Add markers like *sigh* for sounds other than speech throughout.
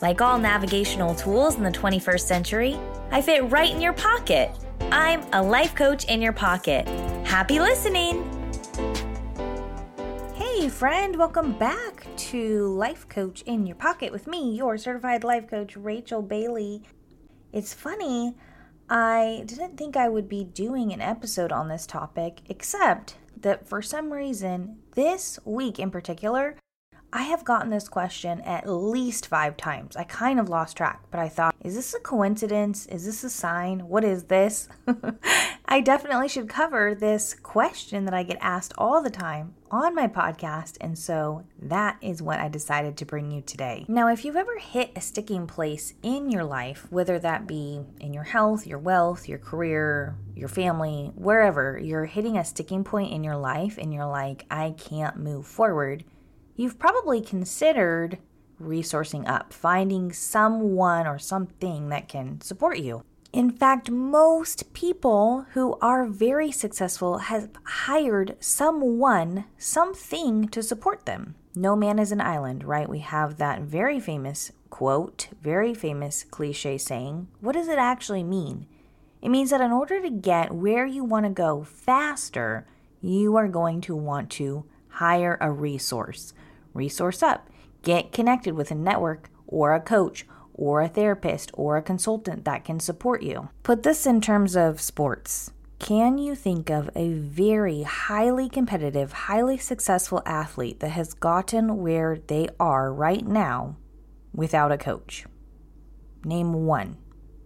Like all navigational tools in the 21st century, I fit right in your pocket. I'm a life coach in your pocket. Happy listening! Hey, friend, welcome back to Life Coach in Your Pocket with me, your certified life coach, Rachel Bailey. It's funny, I didn't think I would be doing an episode on this topic, except that for some reason, this week in particular, I have gotten this question at least five times. I kind of lost track, but I thought, is this a coincidence? Is this a sign? What is this? *laughs* I definitely should cover this question that I get asked all the time on my podcast, and so that is what I decided to bring you today. Now, if you've ever hit a sticking place in your life, whether that be in your health, your wealth, your career, your family, wherever, you're hitting a sticking point in your life and you're like, I can't move forward you've probably considered resourcing up, finding someone or something that can support you. In fact, most people who are very successful have hired someone, something to support them. No man is an island, right? We have that very famous quote, very famous cliche saying. What does it actually mean? It means that in order to get where you want to go faster, you are going to want to hire a resource resource up. Get connected with a network or a coach or a therapist or a consultant that can support you. Put this in terms of sports. Can you think of a very highly competitive, highly successful athlete that has gotten where they are right now without a coach? Name one.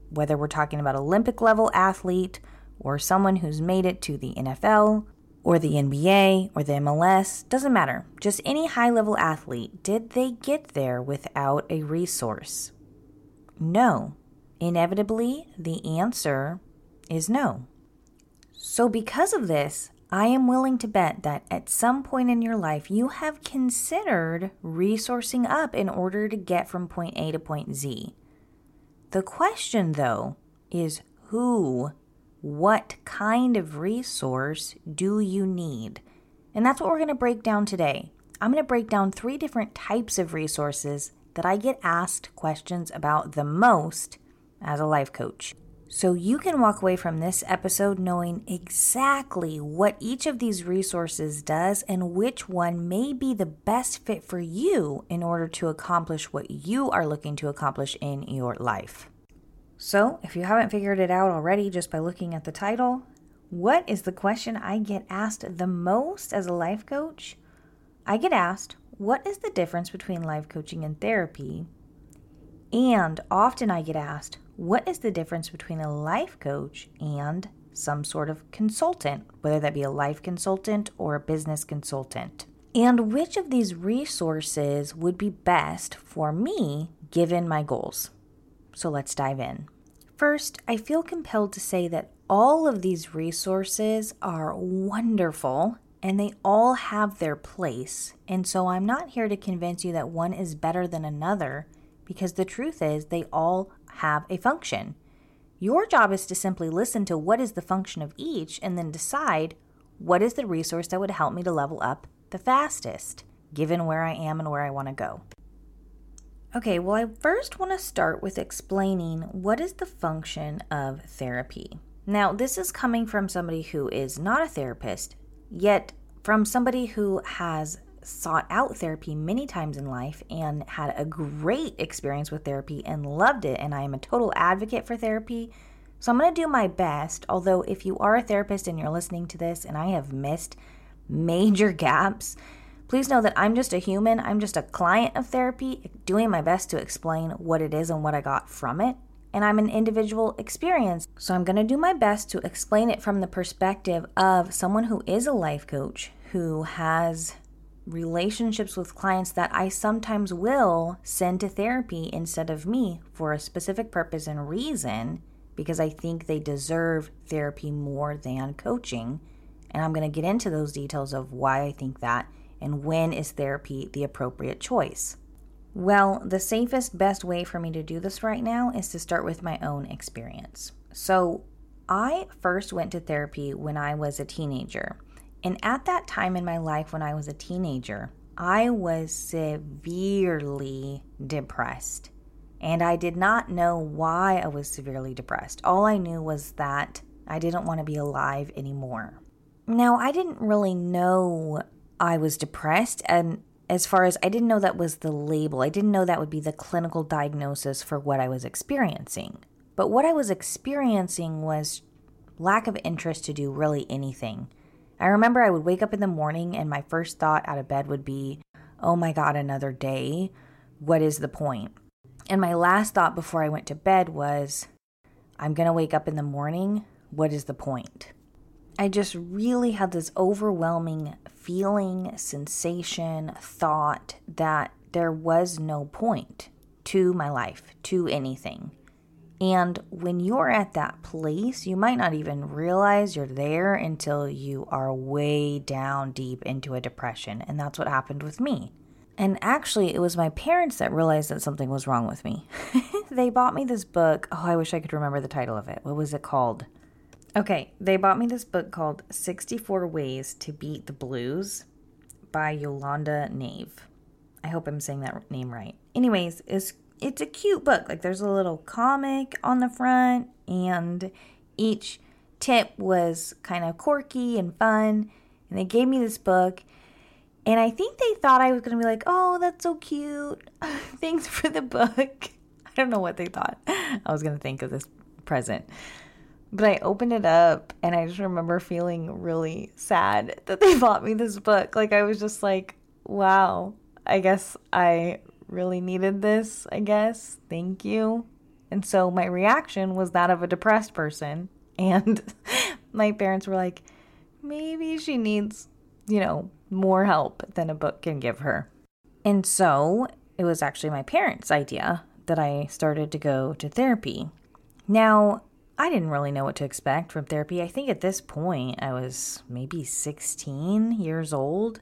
Whether we're talking about Olympic level athlete or someone who's made it to the NFL or the NBA or the MLS, doesn't matter. Just any high level athlete, did they get there without a resource? No. Inevitably, the answer is no. So, because of this, I am willing to bet that at some point in your life you have considered resourcing up in order to get from point A to point Z. The question, though, is who what kind of resource do you need? And that's what we're going to break down today. I'm going to break down three different types of resources that I get asked questions about the most as a life coach. So you can walk away from this episode knowing exactly what each of these resources does and which one may be the best fit for you in order to accomplish what you are looking to accomplish in your life. So, if you haven't figured it out already just by looking at the title, what is the question I get asked the most as a life coach? I get asked, what is the difference between life coaching and therapy? And often I get asked, what is the difference between a life coach and some sort of consultant, whether that be a life consultant or a business consultant? And which of these resources would be best for me given my goals? So let's dive in. First, I feel compelled to say that all of these resources are wonderful and they all have their place. And so I'm not here to convince you that one is better than another because the truth is they all have a function. Your job is to simply listen to what is the function of each and then decide what is the resource that would help me to level up the fastest, given where I am and where I want to go. Okay, well, I first want to start with explaining what is the function of therapy. Now, this is coming from somebody who is not a therapist, yet from somebody who has sought out therapy many times in life and had a great experience with therapy and loved it. And I am a total advocate for therapy. So I'm going to do my best. Although, if you are a therapist and you're listening to this and I have missed major *laughs* gaps, Please know that I'm just a human. I'm just a client of therapy, doing my best to explain what it is and what I got from it. And I'm an individual experience. So I'm going to do my best to explain it from the perspective of someone who is a life coach, who has relationships with clients that I sometimes will send to therapy instead of me for a specific purpose and reason because I think they deserve therapy more than coaching. And I'm going to get into those details of why I think that and when is therapy the appropriate choice. Well, the safest, best way for me to do this right now is to start with my own experience. So, I first went to therapy when I was a teenager. And at that time in my life, when I was a teenager, I was severely depressed. And I did not know why I was severely depressed. All I knew was that I didn't want to be alive anymore. Now, I didn't really know I was depressed. And as far as I didn't know that was the label, I didn't know that would be the clinical diagnosis for what I was experiencing. But what I was experiencing was lack of interest to do really anything. I remember I would wake up in the morning and my first thought out of bed would be, oh my God, another day. What is the point? And my last thought before I went to bed was, I'm going to wake up in the morning. What is the point? I just really had this overwhelming feeling, sensation, thought that there was no point to my life, to anything. And when you're at that place, you might not even realize you're there until you are way down deep into a depression. And that's what happened with me. And actually, it was my parents that realized that something was wrong with me. *laughs* they bought me this book. Oh, I wish I could remember the title of it. What was it called? Okay, they bought me this book called 64 Ways to Beat the Blues by Yolanda Nave. I hope I'm saying that name right. Anyways, it's it's a cute book. Like there's a little comic on the front, and each tip was kind of quirky and fun. And they gave me this book, and I think they thought I was gonna be like, "Oh, that's so cute. *laughs* Thanks for the book." *laughs* I don't know what they thought I was gonna think of this present. But I opened it up and I just remember feeling really sad that they *laughs* bought me this book. Like I was just like, wow, I guess I really needed this, I guess. Thank you. And so my reaction was that of a depressed person. *laughs* And my parents were like, maybe she needs, you know, more help than a book can give her. And so it was actually my parents' idea that I started to go to therapy. Now, I didn't really know what to expect from therapy. I think at this point I was maybe 16 years old.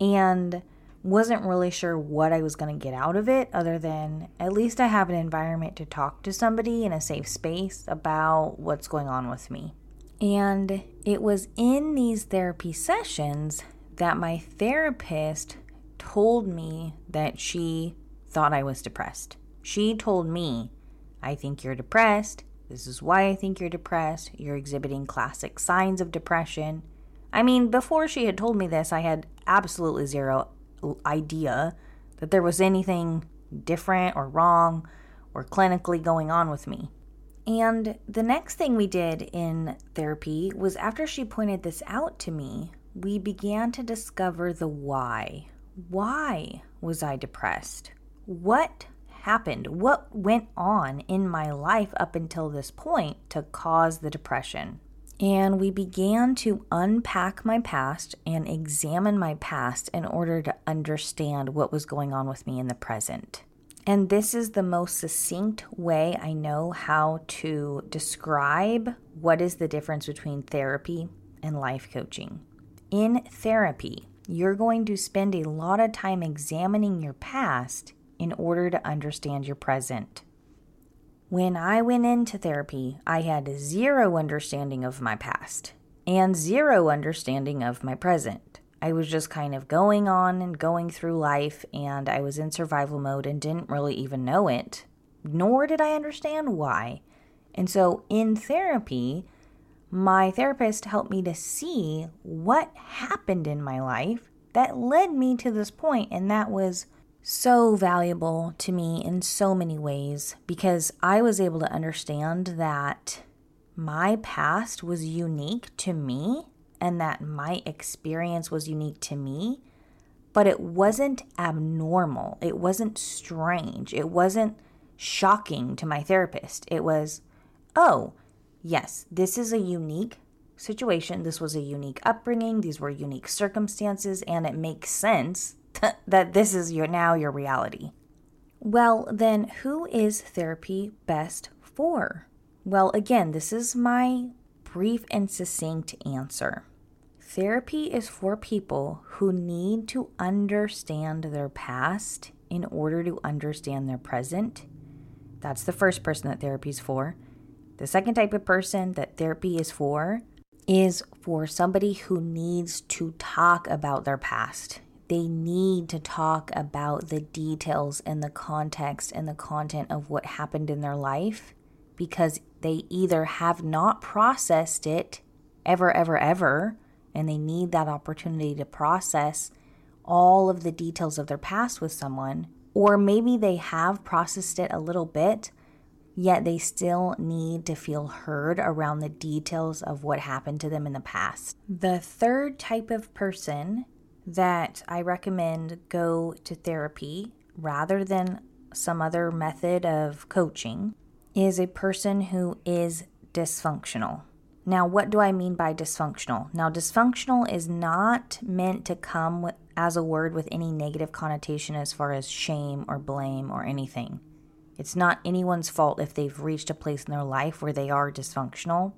And wasn't really sure what I was going to get out of it, other than at least I have an environment to talk to somebody in a safe space about what's going on with me. And it was in these therapy sessions that my therapist told me that she thought I was depressed. She told me, I think you're depressed. This is why I think you're depressed. You're exhibiting classic signs of depression. I mean, before she had told me this, I had absolutely zero idea that there was anything different or wrong or clinically going on with me. And the next thing we did in therapy was after she pointed this out to me, we began to discover the why. Why was I depressed? What happened? What went on in my life up until this point to cause the depression? And we began to unpack my past and examine my past in order to understand what was going on with me in the present. And this is the most succinct way I know how to describe what is the difference between therapy and life coaching. In therapy, you're going to spend a lot of time examining your past in order to understand your present. When I went into therapy, I had zero understanding of my past and zero understanding of my present. I was just kind of going on and going through life, and I was in survival mode and didn't really even know it, nor did I understand why. And so in therapy, my therapist helped me to see what happened in my life that led me to this point, and that was so valuable to me in so many ways because I was able to understand that my past was unique to me and that my experience was unique to me, but it wasn't abnormal. It wasn't strange. It wasn't shocking to my therapist. It was, oh, yes, this is a unique situation. This was a unique upbringing, these were unique circumstances, and it makes sense *laughs* that this is your now your reality. Well, then who is therapy best for? Well, again, this is my brief and succinct answer. Therapy is for people who need to understand their past in order to understand their present. That's the first person that therapy is for. The second type of person that therapy is for is for somebody who needs to talk about their past. They need to talk about the details and the context and the content of what happened in their life because they either have not processed it ever, ever, ever, and they need that opportunity to process all of the details of their past with someone, or maybe they have processed it a little bit, yet they still need to feel heard around the details of what happened to them in the past. The third type of person that I recommend go to therapy rather than some other method of coaching is a person who is dysfunctional. Now, what do I mean by dysfunctional? Now, dysfunctional is not meant to come as a word with any negative connotation as far as shame or blame or anything. It's not anyone's fault if they've reached a place in their life where they are dysfunctional.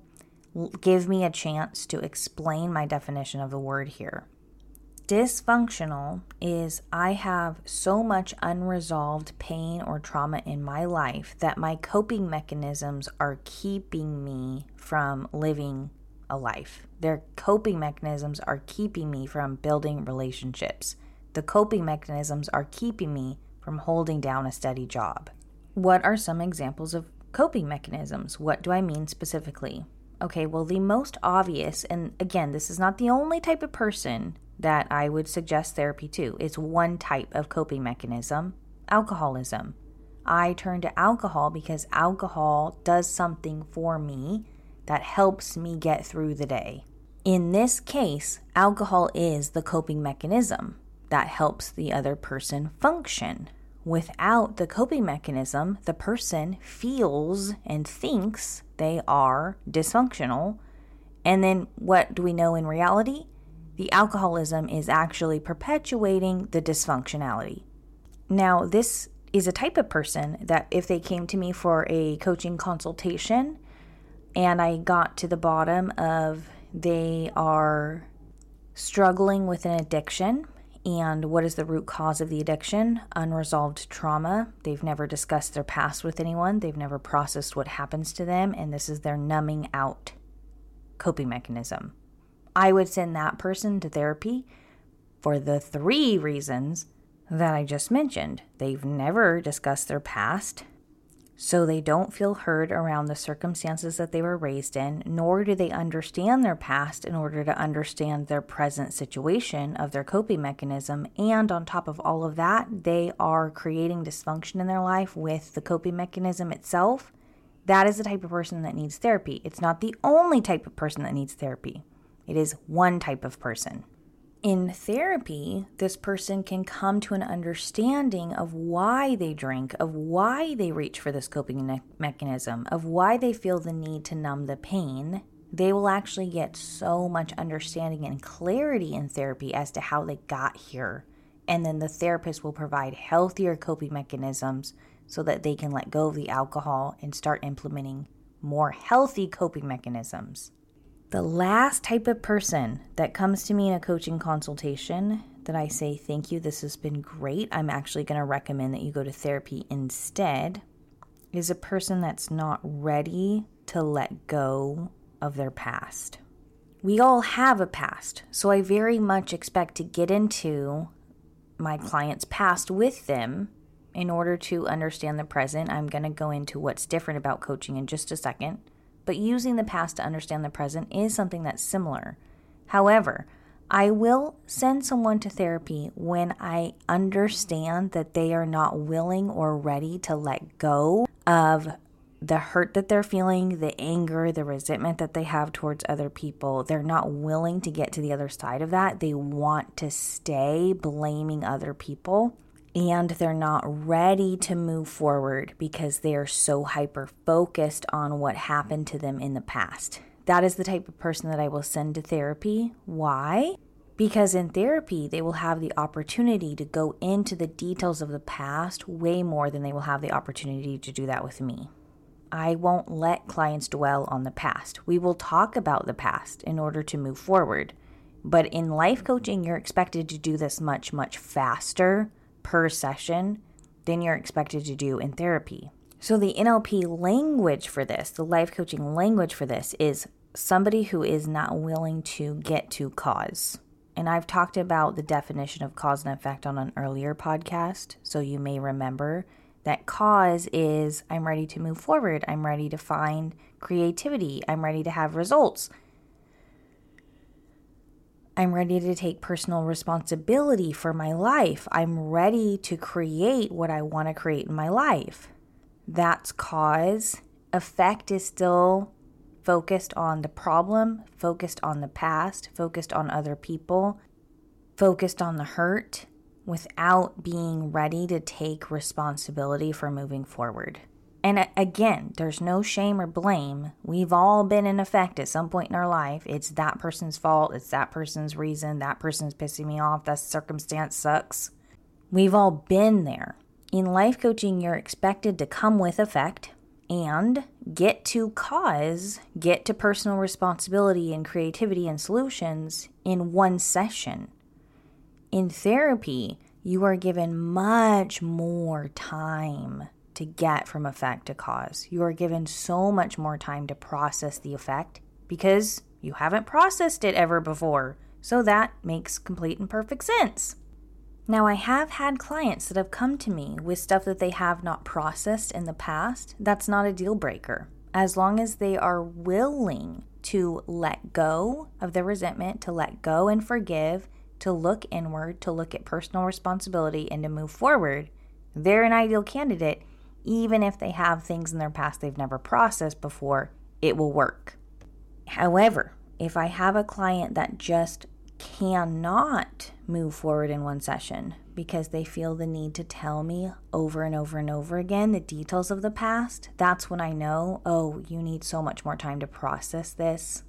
Give me a chance to explain my definition of the word here. Dysfunctional is I have so much unresolved pain or trauma in my life that my coping mechanisms are keeping me from living a life. Their coping mechanisms are keeping me from building relationships. The coping mechanisms are keeping me from holding down a steady job. What are some examples of coping mechanisms? What do I mean specifically? Okay, well, the most obvious, and again, this is not the only type of person that I would suggest therapy to. It's one type of coping mechanism alcoholism. I turn to alcohol because alcohol does something for me that helps me get through the day. In this case, alcohol is the coping mechanism that helps the other person function. Without the coping mechanism, the person feels and thinks they are dysfunctional. And then what do we know in reality? The alcoholism is actually perpetuating the dysfunctionality. Now, this is a type of person that if they came to me for a coaching consultation and I got to the bottom of they are struggling with an addiction and what is the root cause of the addiction? Unresolved trauma. They've never discussed their past with anyone, they've never processed what happens to them, and this is their numbing out coping mechanism. I would send that person to therapy for the three reasons that I just mentioned. They've never discussed their past, so they don't feel heard around the circumstances that they were raised in, nor do they understand their past in order to understand their present situation of their coping mechanism. And on top of all of that, they are creating dysfunction in their life with the coping mechanism itself. That is the type of person that needs therapy. It's not the only type of person that needs therapy, it is one type of person in therapy, this person can come to an understanding of why they drink, of why they reach for this coping ne- mechanism, of why they feel the need to numb the pain. They will actually get so much understanding and clarity in therapy as to how they got here. And then the therapist will provide healthier coping mechanisms so that they can let go of the alcohol and start implementing more healthy coping mechanisms. The last type of person that comes to me in a coaching consultation that I say, Thank you, this has been great. I'm actually going to recommend that you go to therapy instead is a person that's not ready to let go of their past. We all have a past, so I very much expect to get into my client's past with them in order to understand the present. I'm going to go into what's different about coaching in just a second but using the past to understand the present is something that's similar. However, I will send someone to therapy when I understand that they are not willing or ready to let go of the hurt that they're feeling, the anger, the resentment that they have towards other people. They're not willing to get to the other side of that. They want to stay blaming other people and they're not ready to move forward because they are so hyper focused on what happened to them in the past. that is the type of person that I will send to therapy. Why? Because in therapy, they will have the opportunity to go into the details of the past way more than they will have the opportunity to do that with me. I won't let clients dwell on the past. We will talk about the past in order to move forward. But in life coaching, you're expected to do this much, much faster per session than you're expected to do in therapy. So, the NLP language for this, the life coaching language for this, is somebody who is not willing to get to cause. And I've talked about the definition of cause and effect on an earlier podcast, so you may remember that cause is I'm ready to move forward, I'm ready to find creativity, I'm ready to have results. I'm ready to take personal responsibility for my life. I'm ready to create what I want to create in my life. That's cause. Effect is still focused on the problem, focused on the past, focused on other people, focused on the hurt without being ready to take responsibility for moving forward. And uh, again, there's no shame or blame. We've all been in effect at some point in our life. It's that person's fault. It's that person's reason. That person's pissing me off. That circumstance sucks. We've all been there. In life coaching, you're expected to come with effect and get to cause, get to personal responsibility and creativity and solutions in one session. In therapy, you are given much more time to get from effect to cause. You are given so much more time to process the effect because you haven't processed it ever before. So that makes complete and perfect sense. Now, I have had clients that have come to me with stuff that they have not processed in the past. That's not a deal breaker. As long as they are willing to let go of the resentment, to let go and forgive, to look inward, to look at personal responsibility, and to move forward, they're an ideal candidate, even if they have things in their past they've never processed before, it will work. However, if I have a client that just cannot move forward in one session because they feel the need to tell me over and over and over again the details of the past, that's when I know, oh, you need so much more time to process this.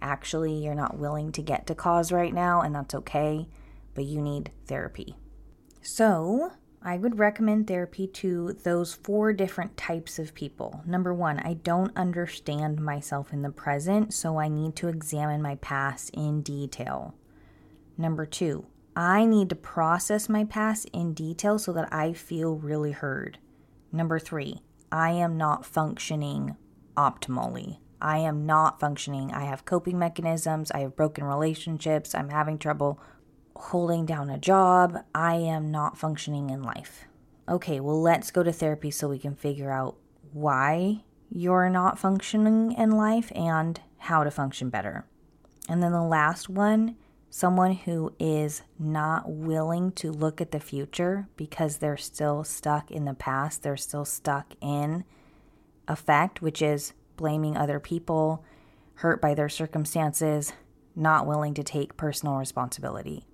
Actually, you're not willing to get to cause right now, and that's okay, but you need therapy. So, I would recommend therapy to those four different types of people. Number one, I don't understand myself in the present, so I need to examine my past in detail. Number two, I need to process my past in detail so that I feel really heard. Number three, I am not functioning optimally. I am not functioning. I have coping mechanisms. I have broken relationships. I'm having trouble holding down a job. I am not functioning in life. Okay, well, let's go to therapy so we can figure out why you're not functioning in life and how to function better. And then the last one someone who is not willing to look at the future because they're still stuck in the past, they're still stuck in effect, which is blaming other people, hurt by their circumstances, not willing to take personal responsibility.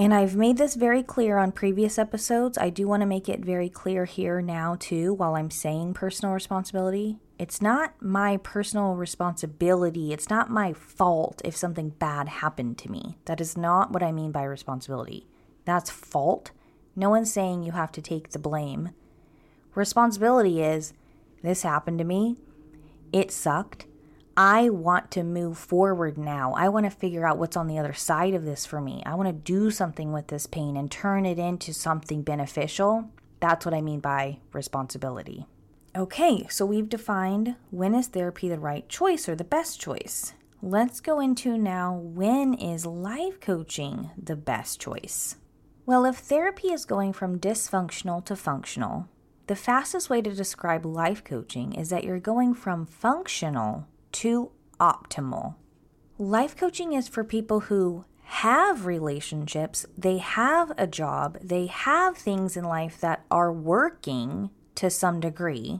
And I've made this very clear on previous episodes. I do want to make it very clear here now, too, while I'm saying personal responsibility. It's not my personal responsibility. It's not my fault if something bad happened to me. That is not what I mean by responsibility. That's fault. No one's saying you have to take the blame. Responsibility is this happened to me. It sucked. I want to move forward now. I want to figure out what's on the other side of this for me. I want to do something with this pain and turn it into something beneficial. That's what I mean by responsibility. Okay, so we've defined when is therapy the right choice or the best choice. Let's go into now when is life coaching the best choice? Well, if therapy is going from dysfunctional to functional, the fastest way to describe life coaching is that you're going from functional to optimal. Life coaching is for people who have relationships, they have a job, they have things in life that are working to some degree.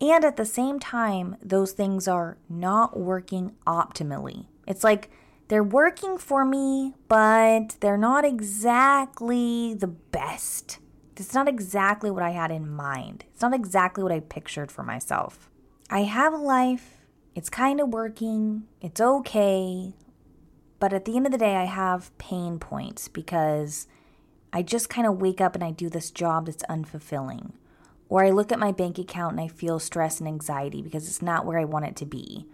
And at the same time, those things are not working optimally. It's like they're working for me, but they're not exactly the best. It's not exactly what I had in mind. It's not exactly what I pictured for myself. I have a life it's kind of working, it's okay, but at the end of the day, I have pain points because I just kind of wake up and I do this job that's unfulfilling. Or I look at my bank account and I feel stress and anxiety because it's not where I want it to be.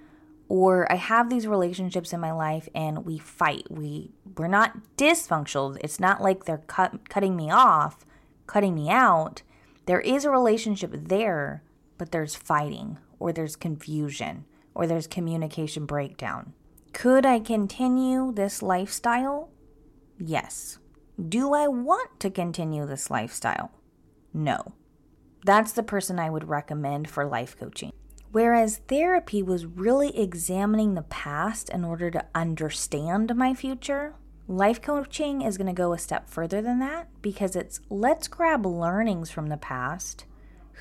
Or I have these relationships in my life and we fight. We we're not dysfunctional. It's not like they're cut, cutting me off, cutting me out. There is a relationship there, but there's fighting or there's confusion or there's communication breakdown. Could I continue this lifestyle? Yes. Do I want to continue this lifestyle? No. That's the person I would recommend for life coaching. Whereas therapy was really examining the past in order to understand my future, life coaching is going to go a step further than that because it's let's grab learnings from the past.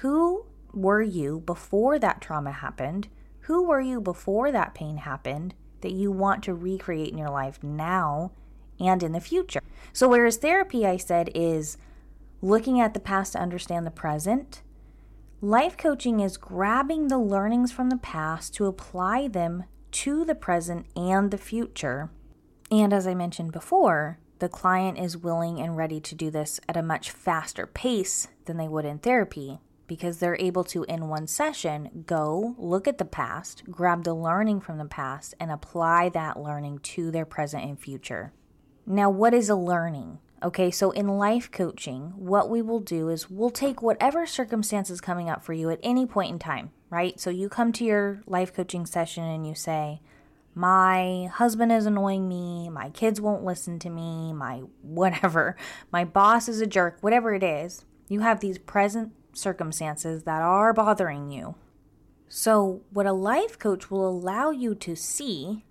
Who were you before that trauma happened? Who were you before that pain happened that you want to recreate in your life now and in the future? So, whereas therapy, I said, is looking at the past to understand the present, life coaching is grabbing the learnings from the past to apply them to the present and the future. And as I mentioned before, the client is willing and ready to do this at a much faster pace than they would in therapy because they're able to, in one session, go look at the past, grab the learning from the past, and apply that learning to their present and future. Now, what is a learning? Okay, so in life coaching, what we will do is we'll take whatever circumstances coming up for you at any point in time, right? So you come to your life coaching session and you say, my husband is annoying me, my kids won't listen to me, my *laughs* whatever, my boss is a jerk, whatever it is. You have these present circumstances that are bothering you. So, what a life coach will allow you to see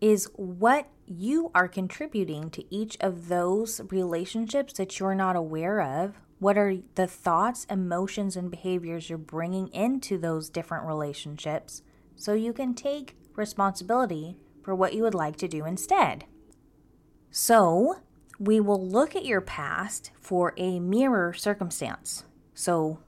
is what you are contributing to each of those relationships that you're not aware of. What are the thoughts, emotions, and behaviors you're bringing into those different relationships so you can take responsibility for what you would like to do instead? So, we will look at your past for a mirror circumstance. So,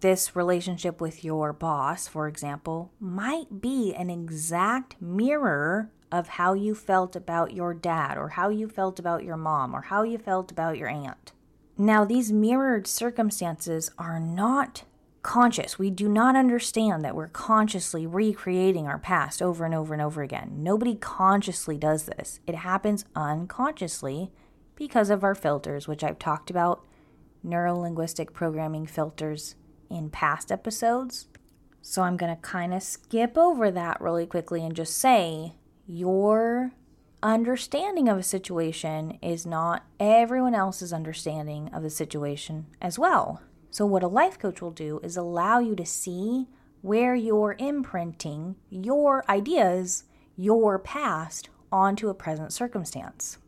this relationship with your boss, for example, might be an exact mirror of how you felt about your dad, or how you felt about your mom, or how you felt about your aunt. Now, these mirrored circumstances are not conscious. We do not understand that we're consciously recreating our past over and over and over again. Nobody consciously does this, it happens unconsciously because of our filters, which I've talked about neuro linguistic programming filters in past episodes. So I'm going to kind of skip over that really quickly and just say your understanding of a situation is not everyone else's understanding of the situation as well. So, what a life coach will do is allow you to see where you're imprinting your ideas, your past, onto a present circumstance.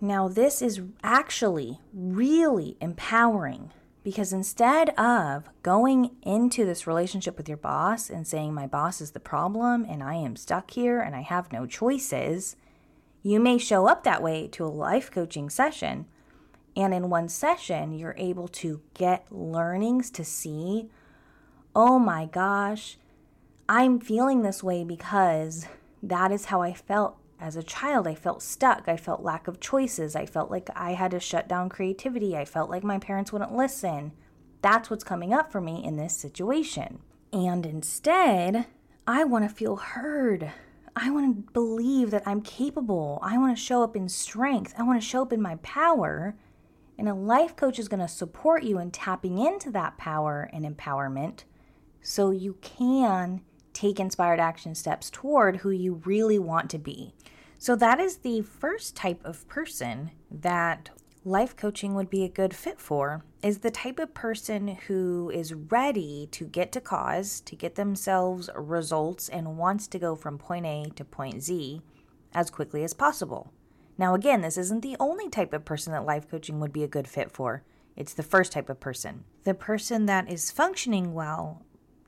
Now, this is actually really empowering because instead of going into this relationship with your boss and saying, My boss is the problem and I am stuck here and I have no choices, you may show up that way to a life coaching session. And in one session, you're able to get learnings to see, oh my gosh, I'm feeling this way because that is how I felt as a child, I felt stuck. I felt lack of choices. I felt like I had to shut down creativity. I felt like my parents wouldn't listen. That's what's coming up for me in this situation. And instead, I want to feel heard. I want to believe that I'm capable. I want to show up in strength. I want to show up in my power. And a life coach is going to support you in tapping into that power and empowerment so you can take inspired action steps toward who you really want to be. So, that is the first type of person that life coaching would be a good fit for is the type of person who is ready to get to cause, to get themselves results, and wants to go from point A to point Z as quickly as possible. Now, again, this isn't the only type of person that life coaching would be a good fit for. It's the first type of person. The person that is functioning well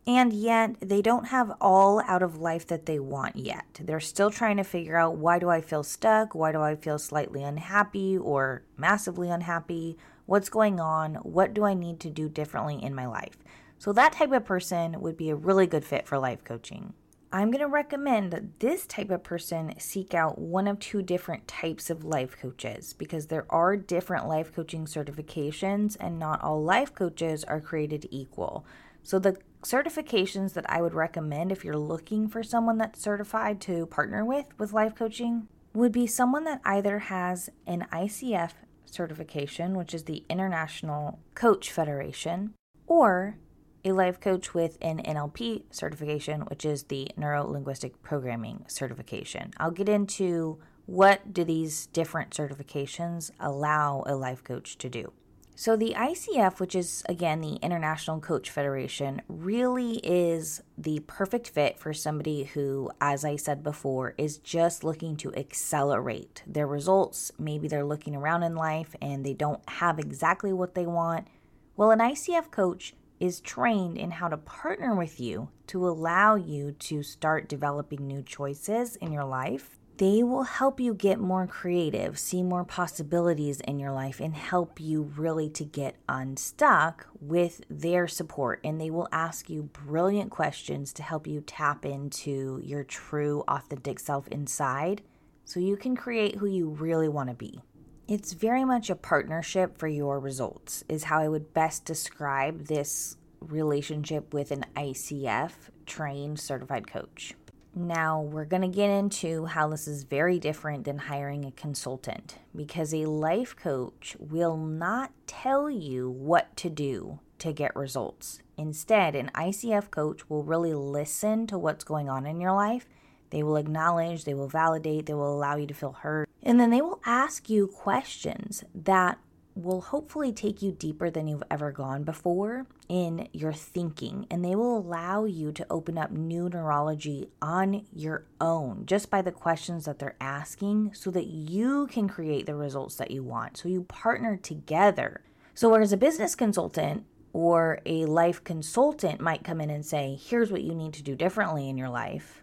and yet they don't have all out of life that they want yet. They're still trying to figure out why do I feel stuck? Why do I feel slightly unhappy or massively unhappy? What's going on? What do I need to do differently in my life? So, that type of person would be a really good fit for life coaching. I'm going to recommend that this type of person seek out one of two different types of life coaches because there are different life coaching certifications and not all life coaches are created equal. So, the certifications that I would recommend if you're looking for someone that's certified to partner with with life coaching would be someone that either has an ICF certification, which is the International Coach Federation, or a life coach with an NLP certification, which is the Neuro Linguistic Programming certification. I'll get into what do these different certifications allow a life coach to do. So, the ICF, which is again the International Coach Federation, really is the perfect fit for somebody who, as I said before, is just looking to accelerate their results. Maybe they're looking around in life and they don't have exactly what they want. Well, an ICF coach is trained in how to partner with you to allow you to start developing new choices in your life. They will help you get more creative, see more possibilities in your life, and help you really to get unstuck with their support. And they will ask you brilliant questions to help you tap into your true, authentic self inside so you can create who you really want to be. It's very much a partnership for your results, is how I would best describe this relationship with an ICF trained certified coach. Now, we're going to get into how this is very different than hiring a consultant because a life coach will not tell you what to do to get results. Instead, an ICF coach will really listen to what's going on in your life. They will acknowledge, they will validate, they will allow you to feel heard, and then they will ask you questions that will hopefully take you deeper than you've ever gone before in your thinking, and they will allow you to open up new neurology on your own just by the questions that they're asking so that you can create the results that you want. So you partner together. So, whereas a business consultant or a life consultant might come in and say, Here's what you need to do differently in your life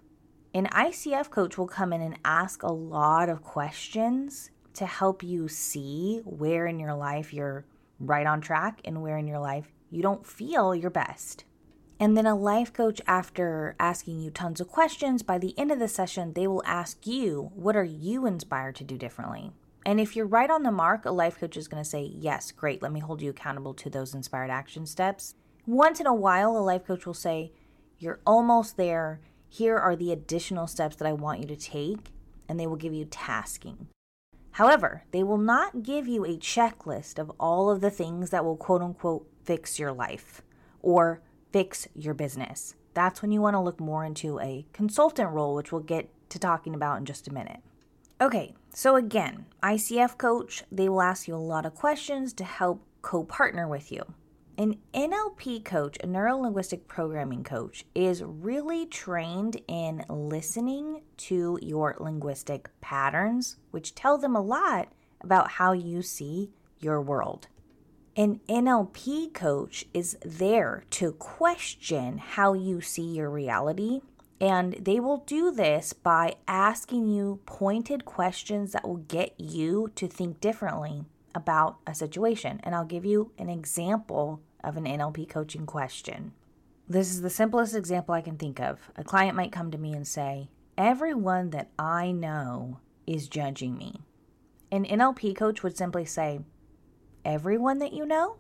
an ICF coach will come in and ask a lot of questions to help you see where in your life you're right on track and where in your life you don't feel your best. And then a life coach, after asking you tons of questions, by the end of the session, they will ask you, What are you inspired to do differently? And if you're right on the mark, a life coach is going to say, Yes, great, let me hold you accountable to those inspired action steps. Once in a while, a life coach will say, You're almost there here are the additional steps that I want you to take, and they will give you tasking. However, they will not give you a checklist of all of the things that will quote unquote fix your life or fix your business. That's when you want to look more into a consultant role, which we'll get to talking about in just a minute. Okay, so again, ICF coach, they will ask you a lot of questions to help co partner with you. An NLP coach, a neuro linguistic programming coach, is really trained in listening to your linguistic patterns, which tell them a lot about how you see your world. An NLP coach is there to question how you see your reality, and they will do this by asking you pointed questions that will get you to think differently about a situation. And I'll give you an example of an NLP coaching question. This is the simplest example I can think of. A client might come to me and say, Everyone that I know is judging me. An NLP coach would simply say, Everyone that you know?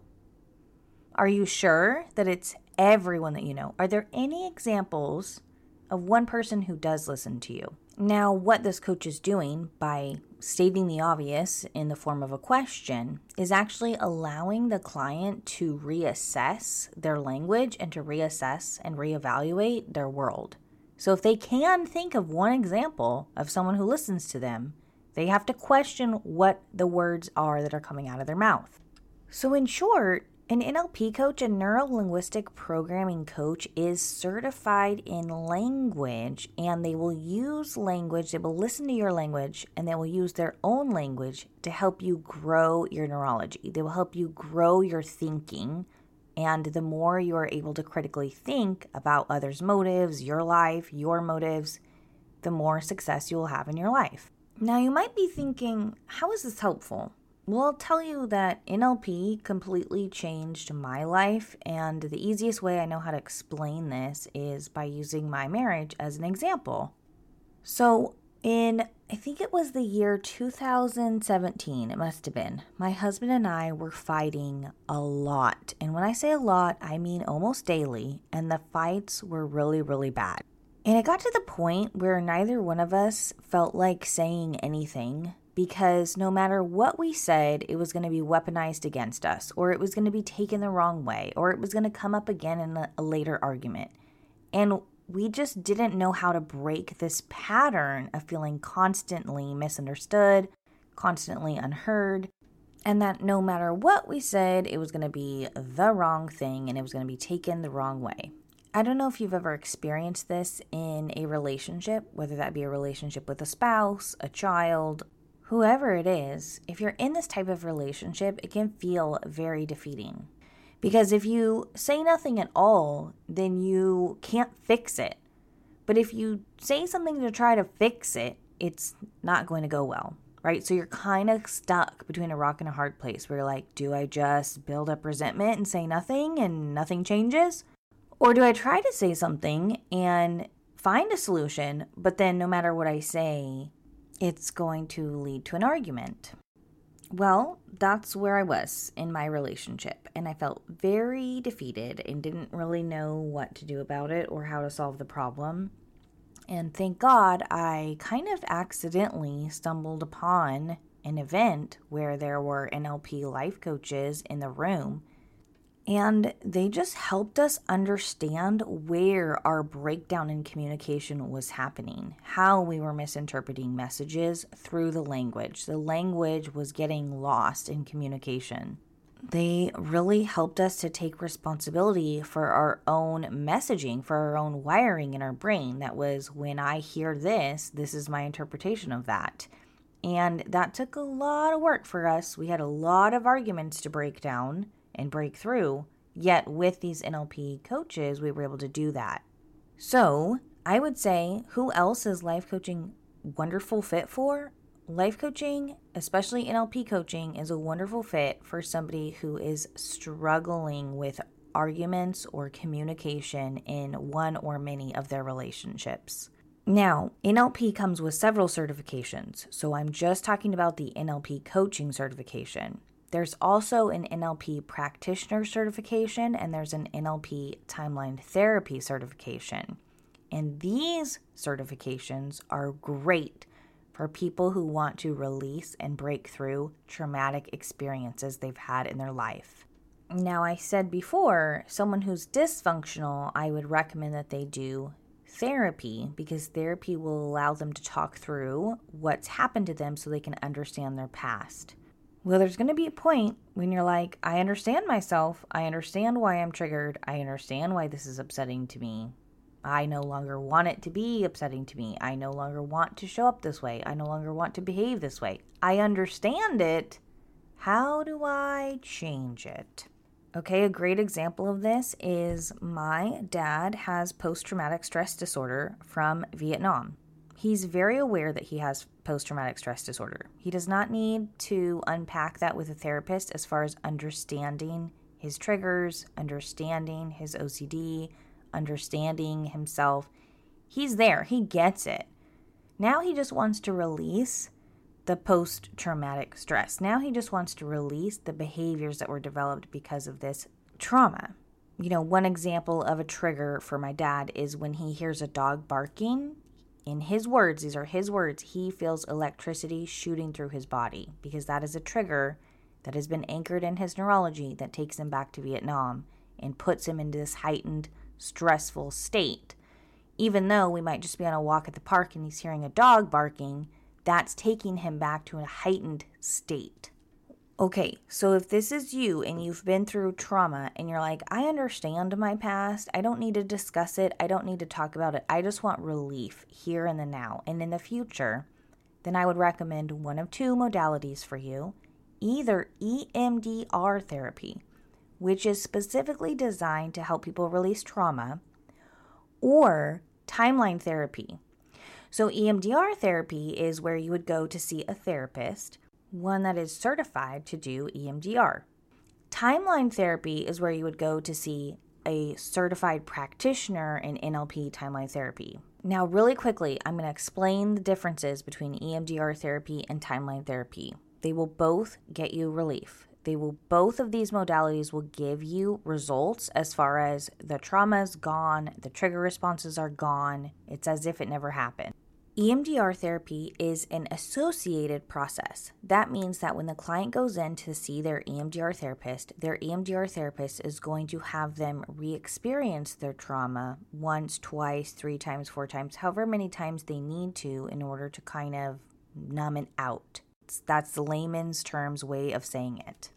Are you sure that it's everyone that you know? Are there any examples of one person who does listen to you? Now, what this coach is doing by stating the obvious in the form of a question is actually allowing the client to reassess their language and to reassess and reevaluate their world. So, if they can think of one example of someone who listens to them, they have to question what the words are that are coming out of their mouth. So, in short, an NLP coach, a neuro linguistic programming coach, is certified in language and they will use language, they will listen to your language, and they will use their own language to help you grow your neurology. They will help you grow your thinking. And the more you are able to critically think about others' motives, your life, your motives, the more success you will have in your life. Now, you might be thinking, how is this helpful? Well, I'll tell you that NLP completely changed my life, and the easiest way I know how to explain this is by using my marriage as an example. So, in I think it was the year 2017, it must have been, my husband and I were fighting a lot. And when I say a lot, I mean almost daily, and the fights were really, really bad. And it got to the point where neither one of us felt like saying anything because no matter what we said, it was going to be weaponized against us, or it was going to be taken the wrong way, or it was going to come up again in a, later argument. And we just didn't know how to break this pattern of feeling constantly misunderstood, constantly unheard, and that no matter what we said, it was going to be the wrong thing and it was going to be taken the wrong way. I don't know if you've ever experienced this in a relationship, whether that be a relationship with a spouse, a child, whoever it is, if you're in this type of relationship, it can feel very defeating. Because if you say nothing at all, then you can't fix it. But if you say something to try to fix it, it's not going to go well, right? So you're kind of stuck between a rock and a hard place where you're like, do I just build up resentment and say nothing and nothing changes? Or do I try to say something and find a solution, but then no matter what I say, it's going to lead to an argument. Well, that's where I was in my relationship, and I felt very defeated and didn't really know what to do about it or how to solve the problem. And thank God I kind of accidentally stumbled upon an event where there were NLP life coaches in the room and they just helped us understand where our breakdown in communication was happening, how we were misinterpreting messages through the language. The language was getting lost in communication. They really helped us to take responsibility for our own messaging, for our own wiring in our brain. That was when I hear this, this is my interpretation of that. And that took a lot of work for us. We had a lot of arguments to break down and break through. Yet, with these NLP coaches, we were able to do that. So, I would say, who else is life coaching wonderful fit for? Life coaching, especially NLP coaching, is a wonderful fit for somebody who is struggling with arguments or communication in one or many of their relationships. Now, NLP comes with several certifications, so I'm just talking about the NLP coaching certification. There's also an NLP practitioner certification and there's an NLP timeline therapy certification. And these certifications are great for people who want to release and break through traumatic experiences they've had in their life. Now, I said before, someone who's dysfunctional, I would recommend that they do therapy because therapy will allow them to talk through what's happened to them so they can understand their past. Well, there's going to be a point when you're like, I understand myself. I understand why I'm triggered. I understand why this is upsetting to me. I no longer want it to be upsetting to me. I no longer want to show up this way. I no longer want to behave this way. I understand it. How do I change it? Okay, a great example of this is my dad has post traumatic stress disorder from Vietnam. He's very aware that he has post traumatic stress disorder. He does not need to unpack that with a therapist as far as understanding his triggers, understanding his OCD, understanding himself. He's there, he gets it. Now he just wants to release the post traumatic stress. Now he just wants to release the behaviors that were developed because of this trauma. You know, one example of a trigger for my dad is when he hears a dog barking in his words, these are his words, he feels electricity shooting through his body because that is a trigger that has been anchored in his neurology that takes him back to Vietnam and puts him into this heightened, stressful state. Even though we might just be on a walk at the park and he's hearing a dog barking, that's taking him back to a heightened state. Okay, so if this is you and you've been through trauma and you're like, I understand my past, I don't need to discuss it, I don't need to talk about it, I just want relief here in the now and in the future, then I would recommend one of two modalities for you. Either EMDR therapy, which is specifically designed to help people release trauma, or timeline therapy. So, EMDR therapy is where you would go to see a therapist one that is certified to do EMDR. Timeline therapy is where you would go to see a certified practitioner in NLP timeline therapy. Now, really quickly, I'm going to explain the differences between EMDR therapy and timeline therapy. They will both get you relief. They will both of these modalities will give you results as far as the trauma is gone, the trigger responses are gone. It's as if it never happened. EMDR therapy is an associated process. That means that when the client goes in to see their EMDR therapist, their EMDR therapist is going to have them re experience their trauma once, twice, three times, four times, however many times they need to in order to kind of numb it out. That's the layman's terms way of saying it.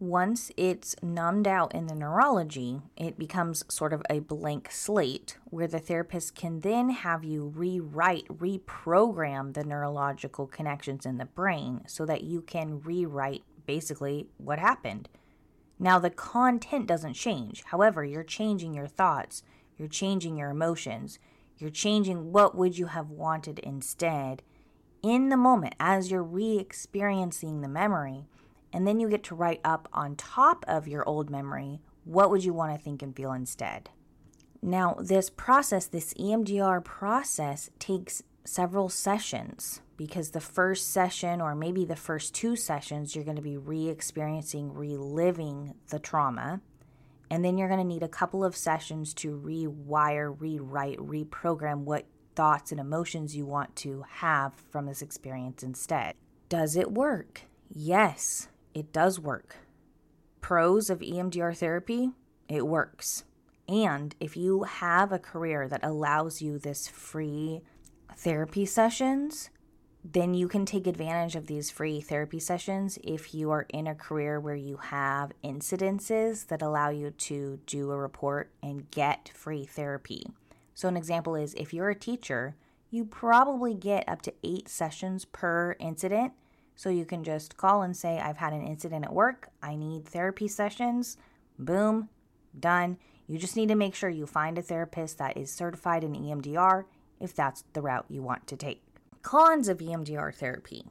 Once it's numbed out in the neurology, it becomes sort of a blank slate where the therapist can then have you rewrite, reprogram the neurological connections in the brain so that you can rewrite basically what happened. Now, the content doesn't change. However, you're changing your thoughts, you're changing your emotions, you're changing what would you have wanted instead in the moment as you're re experiencing the memory and then you get to write up on top of your old memory what would you want to think and feel instead. Now, this process, this EMDR process, takes several sessions because the first session, or maybe the first two sessions, you're going to be re experiencing, reliving the trauma. And then you're going to need a couple of sessions to rewire, rewrite, reprogram what thoughts and emotions you want to have from this experience instead. Does it work? Yes, it does work. Pros of EMDR therapy, it works. And if you have a career that allows you this free therapy sessions, then you can take advantage of these free therapy sessions if you are in a career where you have incidences that allow you to do a report and get free therapy. So, an example is if you're a teacher, you probably get up to eight sessions per incident so you can just call and say, I've had an incident at work. I need therapy sessions. Boom, done. You just need to make sure you find a therapist that is certified in EMDR if that's the route you want to take. Cons of EMDR therapy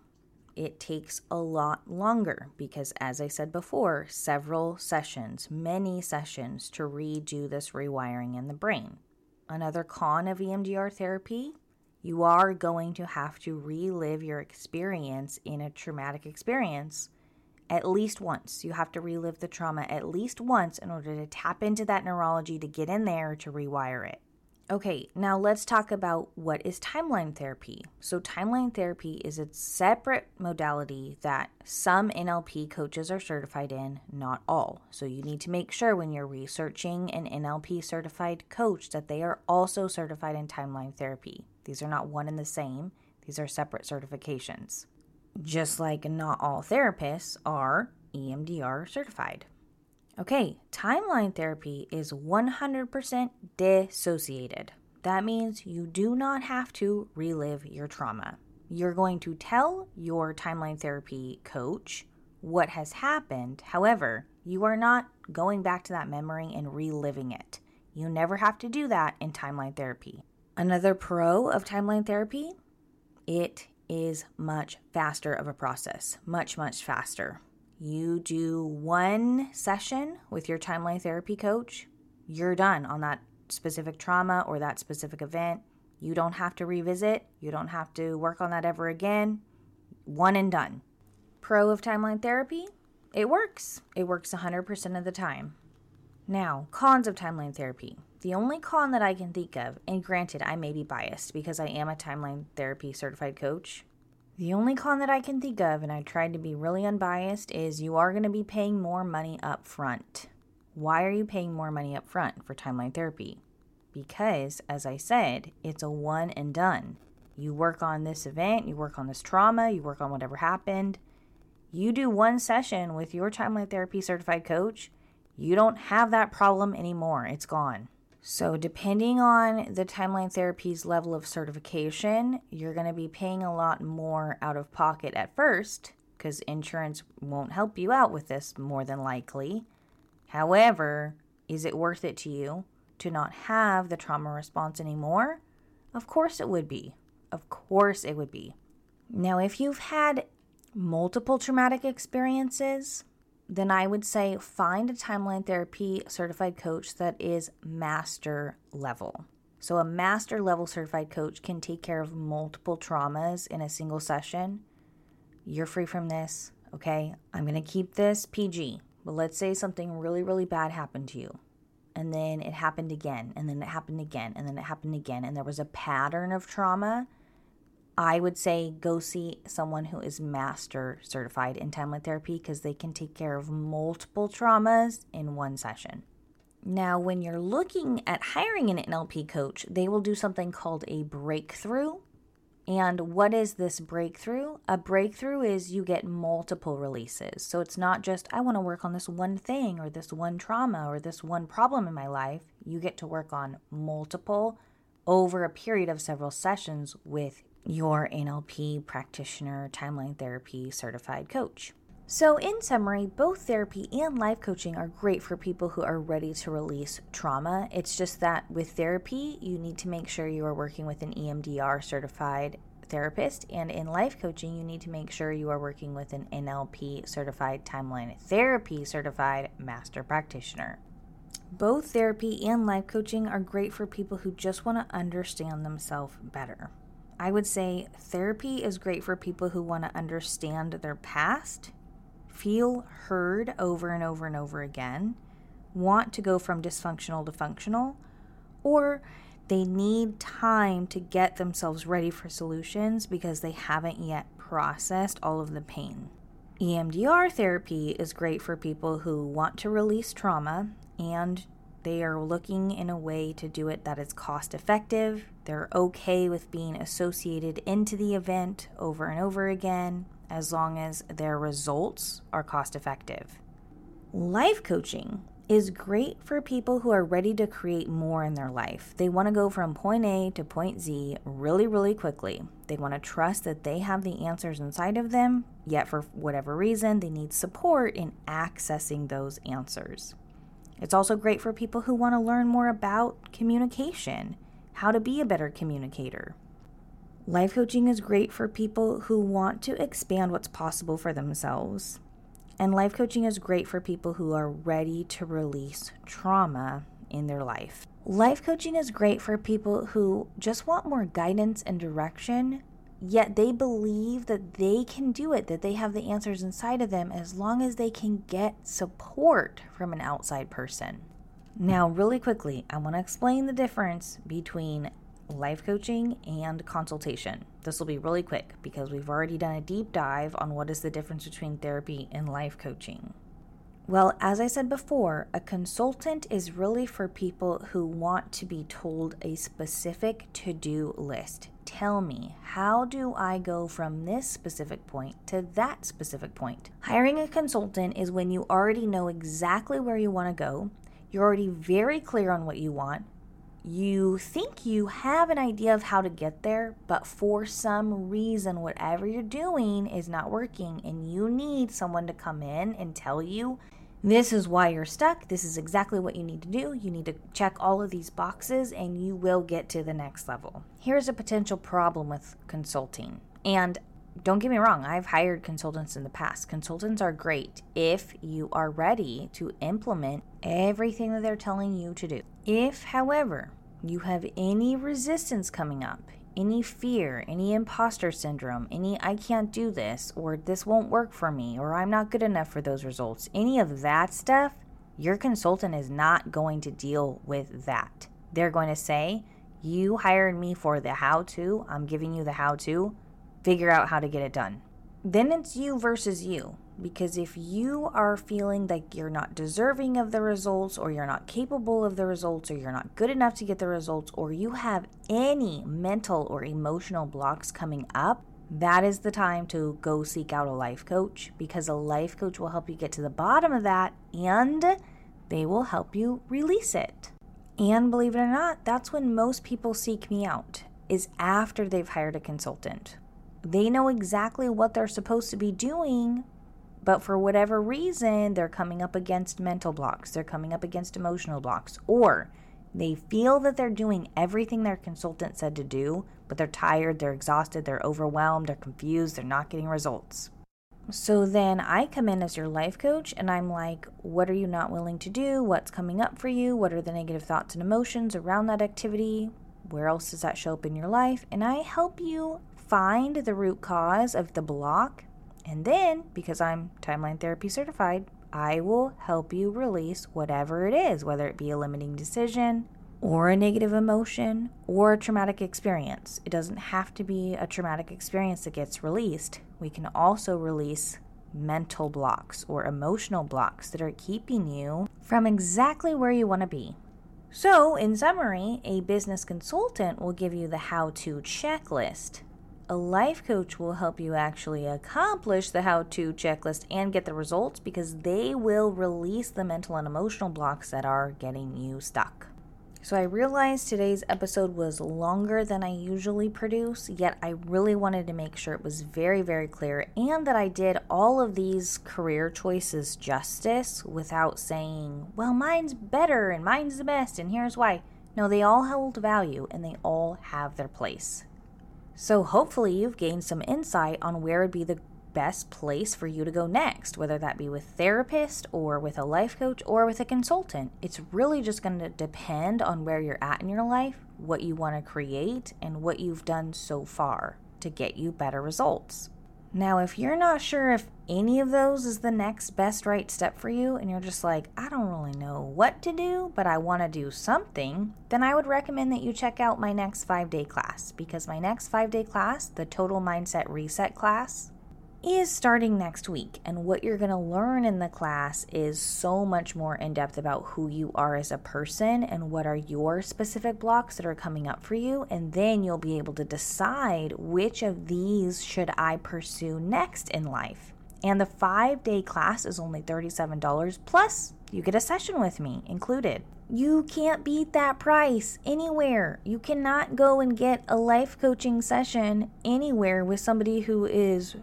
it takes a lot longer because, as I said before, several sessions, many sessions to redo this rewiring in the brain. Another con of EMDR therapy you are going to have to relive your experience in a traumatic experience at least once. You have to relive the trauma at least once in order to tap into that neurology to get in there to rewire it. Okay, now let's talk about what is timeline therapy. So, timeline therapy is a separate modality that some NLP coaches are certified in, not all. So, you need to make sure when you're researching an NLP certified coach that they are also certified in timeline therapy. These are not one and the same, these are separate certifications. Just like not all therapists are EMDR certified. Okay, timeline therapy is 100% dissociated. That means you do not have to relive your trauma. You're going to tell your timeline therapy coach what has happened. However, you are not going back to that memory and reliving it. You never have to do that in timeline therapy. Another pro of timeline therapy, it is much faster of a process, much, much faster. You do one session with your timeline therapy coach, you're done on that specific trauma or that specific event. You don't have to revisit, you don't have to work on that ever again. One and done. Pro of timeline therapy, it works. It works 100% of the time. Now, cons of timeline therapy. The only con that I can think of, and granted, I may be biased because I am a timeline therapy certified coach, the only con that I can think of, and I tried to be really unbiased, is you are going to be paying more money up front. Why are you paying more money up front for timeline therapy? Because, as I said, it's a one and done. You work on this event, you work on this trauma, you work on whatever happened. You do one session with your timeline therapy certified coach, you don't have that problem anymore. It's gone. So, depending on the timeline therapy's level of certification, you're going to be paying a lot more out of pocket at first because insurance won't help you out with this more than likely. However, is it worth it to you to not have the trauma response anymore? Of course it would be. Of course it would be. Now, if you've had multiple traumatic experiences, then I would say find a timeline therapy certified coach that is master level. So, a master level certified coach can take care of multiple traumas in a single session. You're free from this, okay? I'm gonna keep this PG, but let's say something really, really bad happened to you. And then it happened again, and then it happened again, and then it happened again, and there was a pattern of trauma I would say go see someone who is master certified in timeline therapy because they can take care of multiple traumas in one session. Now, when you're looking at hiring an NLP coach, they will do something called a breakthrough. And what is this breakthrough? A breakthrough is you get multiple releases. So it's not just, I want to work on this one thing or this one trauma or this one problem in my life. You get to work on multiple over a period of several sessions with your NLP practitioner, timeline therapy certified coach. So, in summary, both therapy and life coaching are great for people who are ready to release trauma. It's just that with therapy, you need to make sure you are working with an EMDR certified therapist, and in life coaching, you need to make sure you are working with an NLP certified timeline therapy certified master practitioner. Both therapy and life coaching are great for people who just want to understand themselves better. I would say therapy is great for people who want to understand their past, feel heard over and over and over again, want to go from dysfunctional to functional, or they need time to get themselves ready for solutions because they haven't yet processed all of the pain. EMDR therapy is great for people who want to release trauma and they are looking in a way to do it that is cost effective. They're okay with being associated into the event over and over again as long as their results are cost effective. Life coaching is great for people who are ready to create more in their life. They want to go from point A to point Z really, really quickly. They want to trust that they have the answers inside of them, yet, for whatever reason, they need support in accessing those answers. It's also great for people who want to learn more about communication, how to be a better communicator. Life coaching is great for people who want to expand what's possible for themselves. And life coaching is great for people who are ready to release trauma in their life. Life coaching is great for people who just want more guidance and direction Yet they believe that they can do it, that they have the answers inside of them as long as they can get support from an outside person. Now, really quickly, I want to explain the difference between life coaching and consultation. This will be really quick because we've already done a deep dive on what is the difference between therapy and life coaching. Well, as I said before, a consultant is really for people who want to be told a specific to do list tell me how do I go from this specific point to that specific point? Hiring a consultant is when you already know exactly where you want to go, you're already very clear on what you want. You think you have an idea of how to get there, but for some reason, whatever you're doing is not working, and you need someone to come in and tell you this is why you're stuck. This is exactly what you need to do. You need to check all of these boxes and you will get to the next level. Here's a potential problem with consulting. And don't get me wrong, I've hired consultants in the past. Consultants are great if you are ready to implement everything that they're telling you to do. If, however, you have any resistance coming up, any fear, any imposter syndrome, any I can't do this, or this won't work for me, or I'm not good enough for those results, any of that stuff, your consultant is not going to deal with that. They're going to say, You hired me for the how to, I'm giving you the how to, figure out how to get it done. Then it's you versus you. Because if you are feeling like you're not deserving of the results, or you're not capable of the results, or you're not good enough to get the results, or you have any mental or emotional blocks coming up, that is the time to go seek out a life coach because a life coach will help you get to the bottom of that and they will help you release it. And believe it or not, that's when most people seek me out, is after they've hired a consultant. They know exactly what they're supposed to be doing, but for whatever reason, they're coming up against mental blocks, they're coming up against emotional blocks, or they feel that they're doing everything their consultant said to do, but they're tired, they're exhausted, they're overwhelmed, they're confused, they're not getting results. So then I come in as your life coach and I'm like, what are you not willing to do? What's coming up for you? What are the negative thoughts and emotions around that activity? Where else does that show up in your life? And I help you find the root cause of the block. And then, because I'm timeline therapy certified, I will help you release whatever it is, whether it be a limiting decision, or a negative emotion or a traumatic experience. It doesn't have to be a traumatic experience that gets released. We can also release mental blocks or emotional blocks that are keeping you from exactly where you want to be. So, in summary, a business consultant will give you the how to checklist. A life coach will help you actually accomplish the how to checklist and get the results because they will release the mental and emotional blocks that are getting you stuck. So I realized today's episode was longer than I usually produce, yet I really wanted to make sure it was very, very clear and that I did all of these career choices justice without saying, well, mine's better and mine's the best and here's why. No, they all hold value and they all have their place. So hopefully you've gained some insight on where would be the best place for you to go next, whether that be with therapist or with a life coach or with a consultant. It's really just going to depend on where you're at in your life, what you want to create, and what you've done so far to get you better results. Now, if you're not sure if any of those is the next best right step for you, and you're just like, I don't really know what to do, but I want to do something, then I would recommend that you check out my next five day class because my next five day class, the Total Mindset Reset class, is starting next week. And what you're going to learn in the class is so much more in depth about who you are as a person and what are your specific blocks that are coming up for you. And then you'll be able to decide which of these should I pursue next in life. And the five day class is only $37, plus you get a session with me included. You can't beat that price anywhere. You cannot go and get a life coaching session anywhere with somebody who is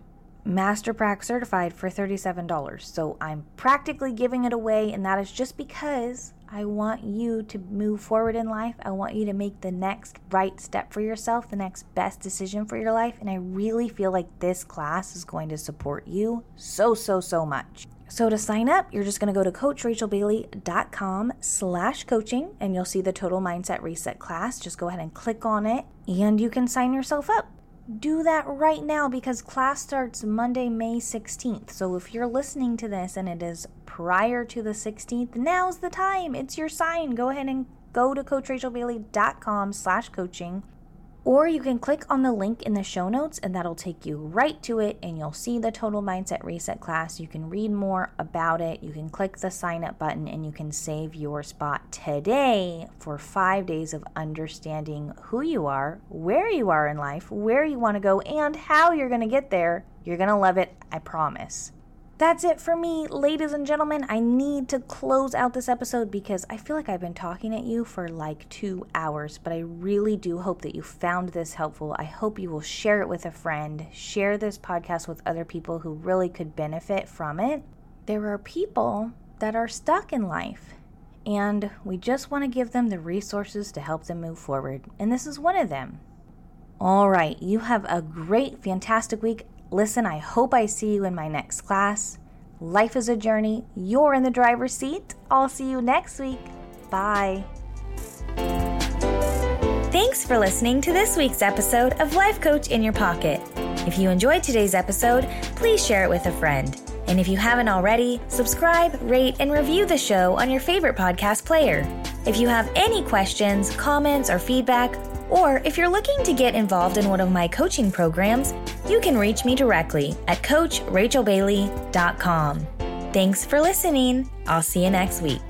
Master Prac certified for $37. So I'm practically giving it away, and that is just because I want you to move forward in life. I want you to make the next right step for yourself, the next best decision for your life. And I really feel like this class is going to support you so, so, so much. So to sign up, you're just going to go to coachrachelbailey.com slash coaching and you'll see the total mindset reset class. Just go ahead and click on it and you can sign yourself up do that right now because class starts Monday, May 16th. So if you're listening to this and it is prior to the 16th, now's the time. It's your sign. Go ahead and go to coachrachelbailey.com slash coaching or you can click on the link in the show notes, and that'll take you right to it, and you'll see the Total Mindset Reset class. You can read more about it. You can click the sign up button, and you can save your spot today for five days of understanding who you are, where you are in life, where you want to go, and how you're going to get there. You're going to love it, I promise. That's it for me, ladies and gentlemen. I need to close out this episode because I feel like I've been talking at you for like two hours, but I really do hope that you found this helpful. I hope you will share it with a friend, share this podcast with other people who really could benefit from it. There are people that are stuck in life, and we just want to give them the resources to help them move forward, and this is one of them. All right, you have a great, fantastic week. Listen, I hope I see you in my next class. Life is a journey. You're in the driver's seat. I'll see you next week. Bye. Thanks for listening to this week's episode of Life Coach in Your Pocket. If you enjoyed today's episode, please share it with a friend. And if you haven't already, subscribe, rate, and review the show on your favorite podcast player. If you have any questions, comments, or feedback, or if you're looking to get involved in one of my coaching programs, you can reach me directly at CoachRachelBailey.com. Thanks for listening. I'll see you next week.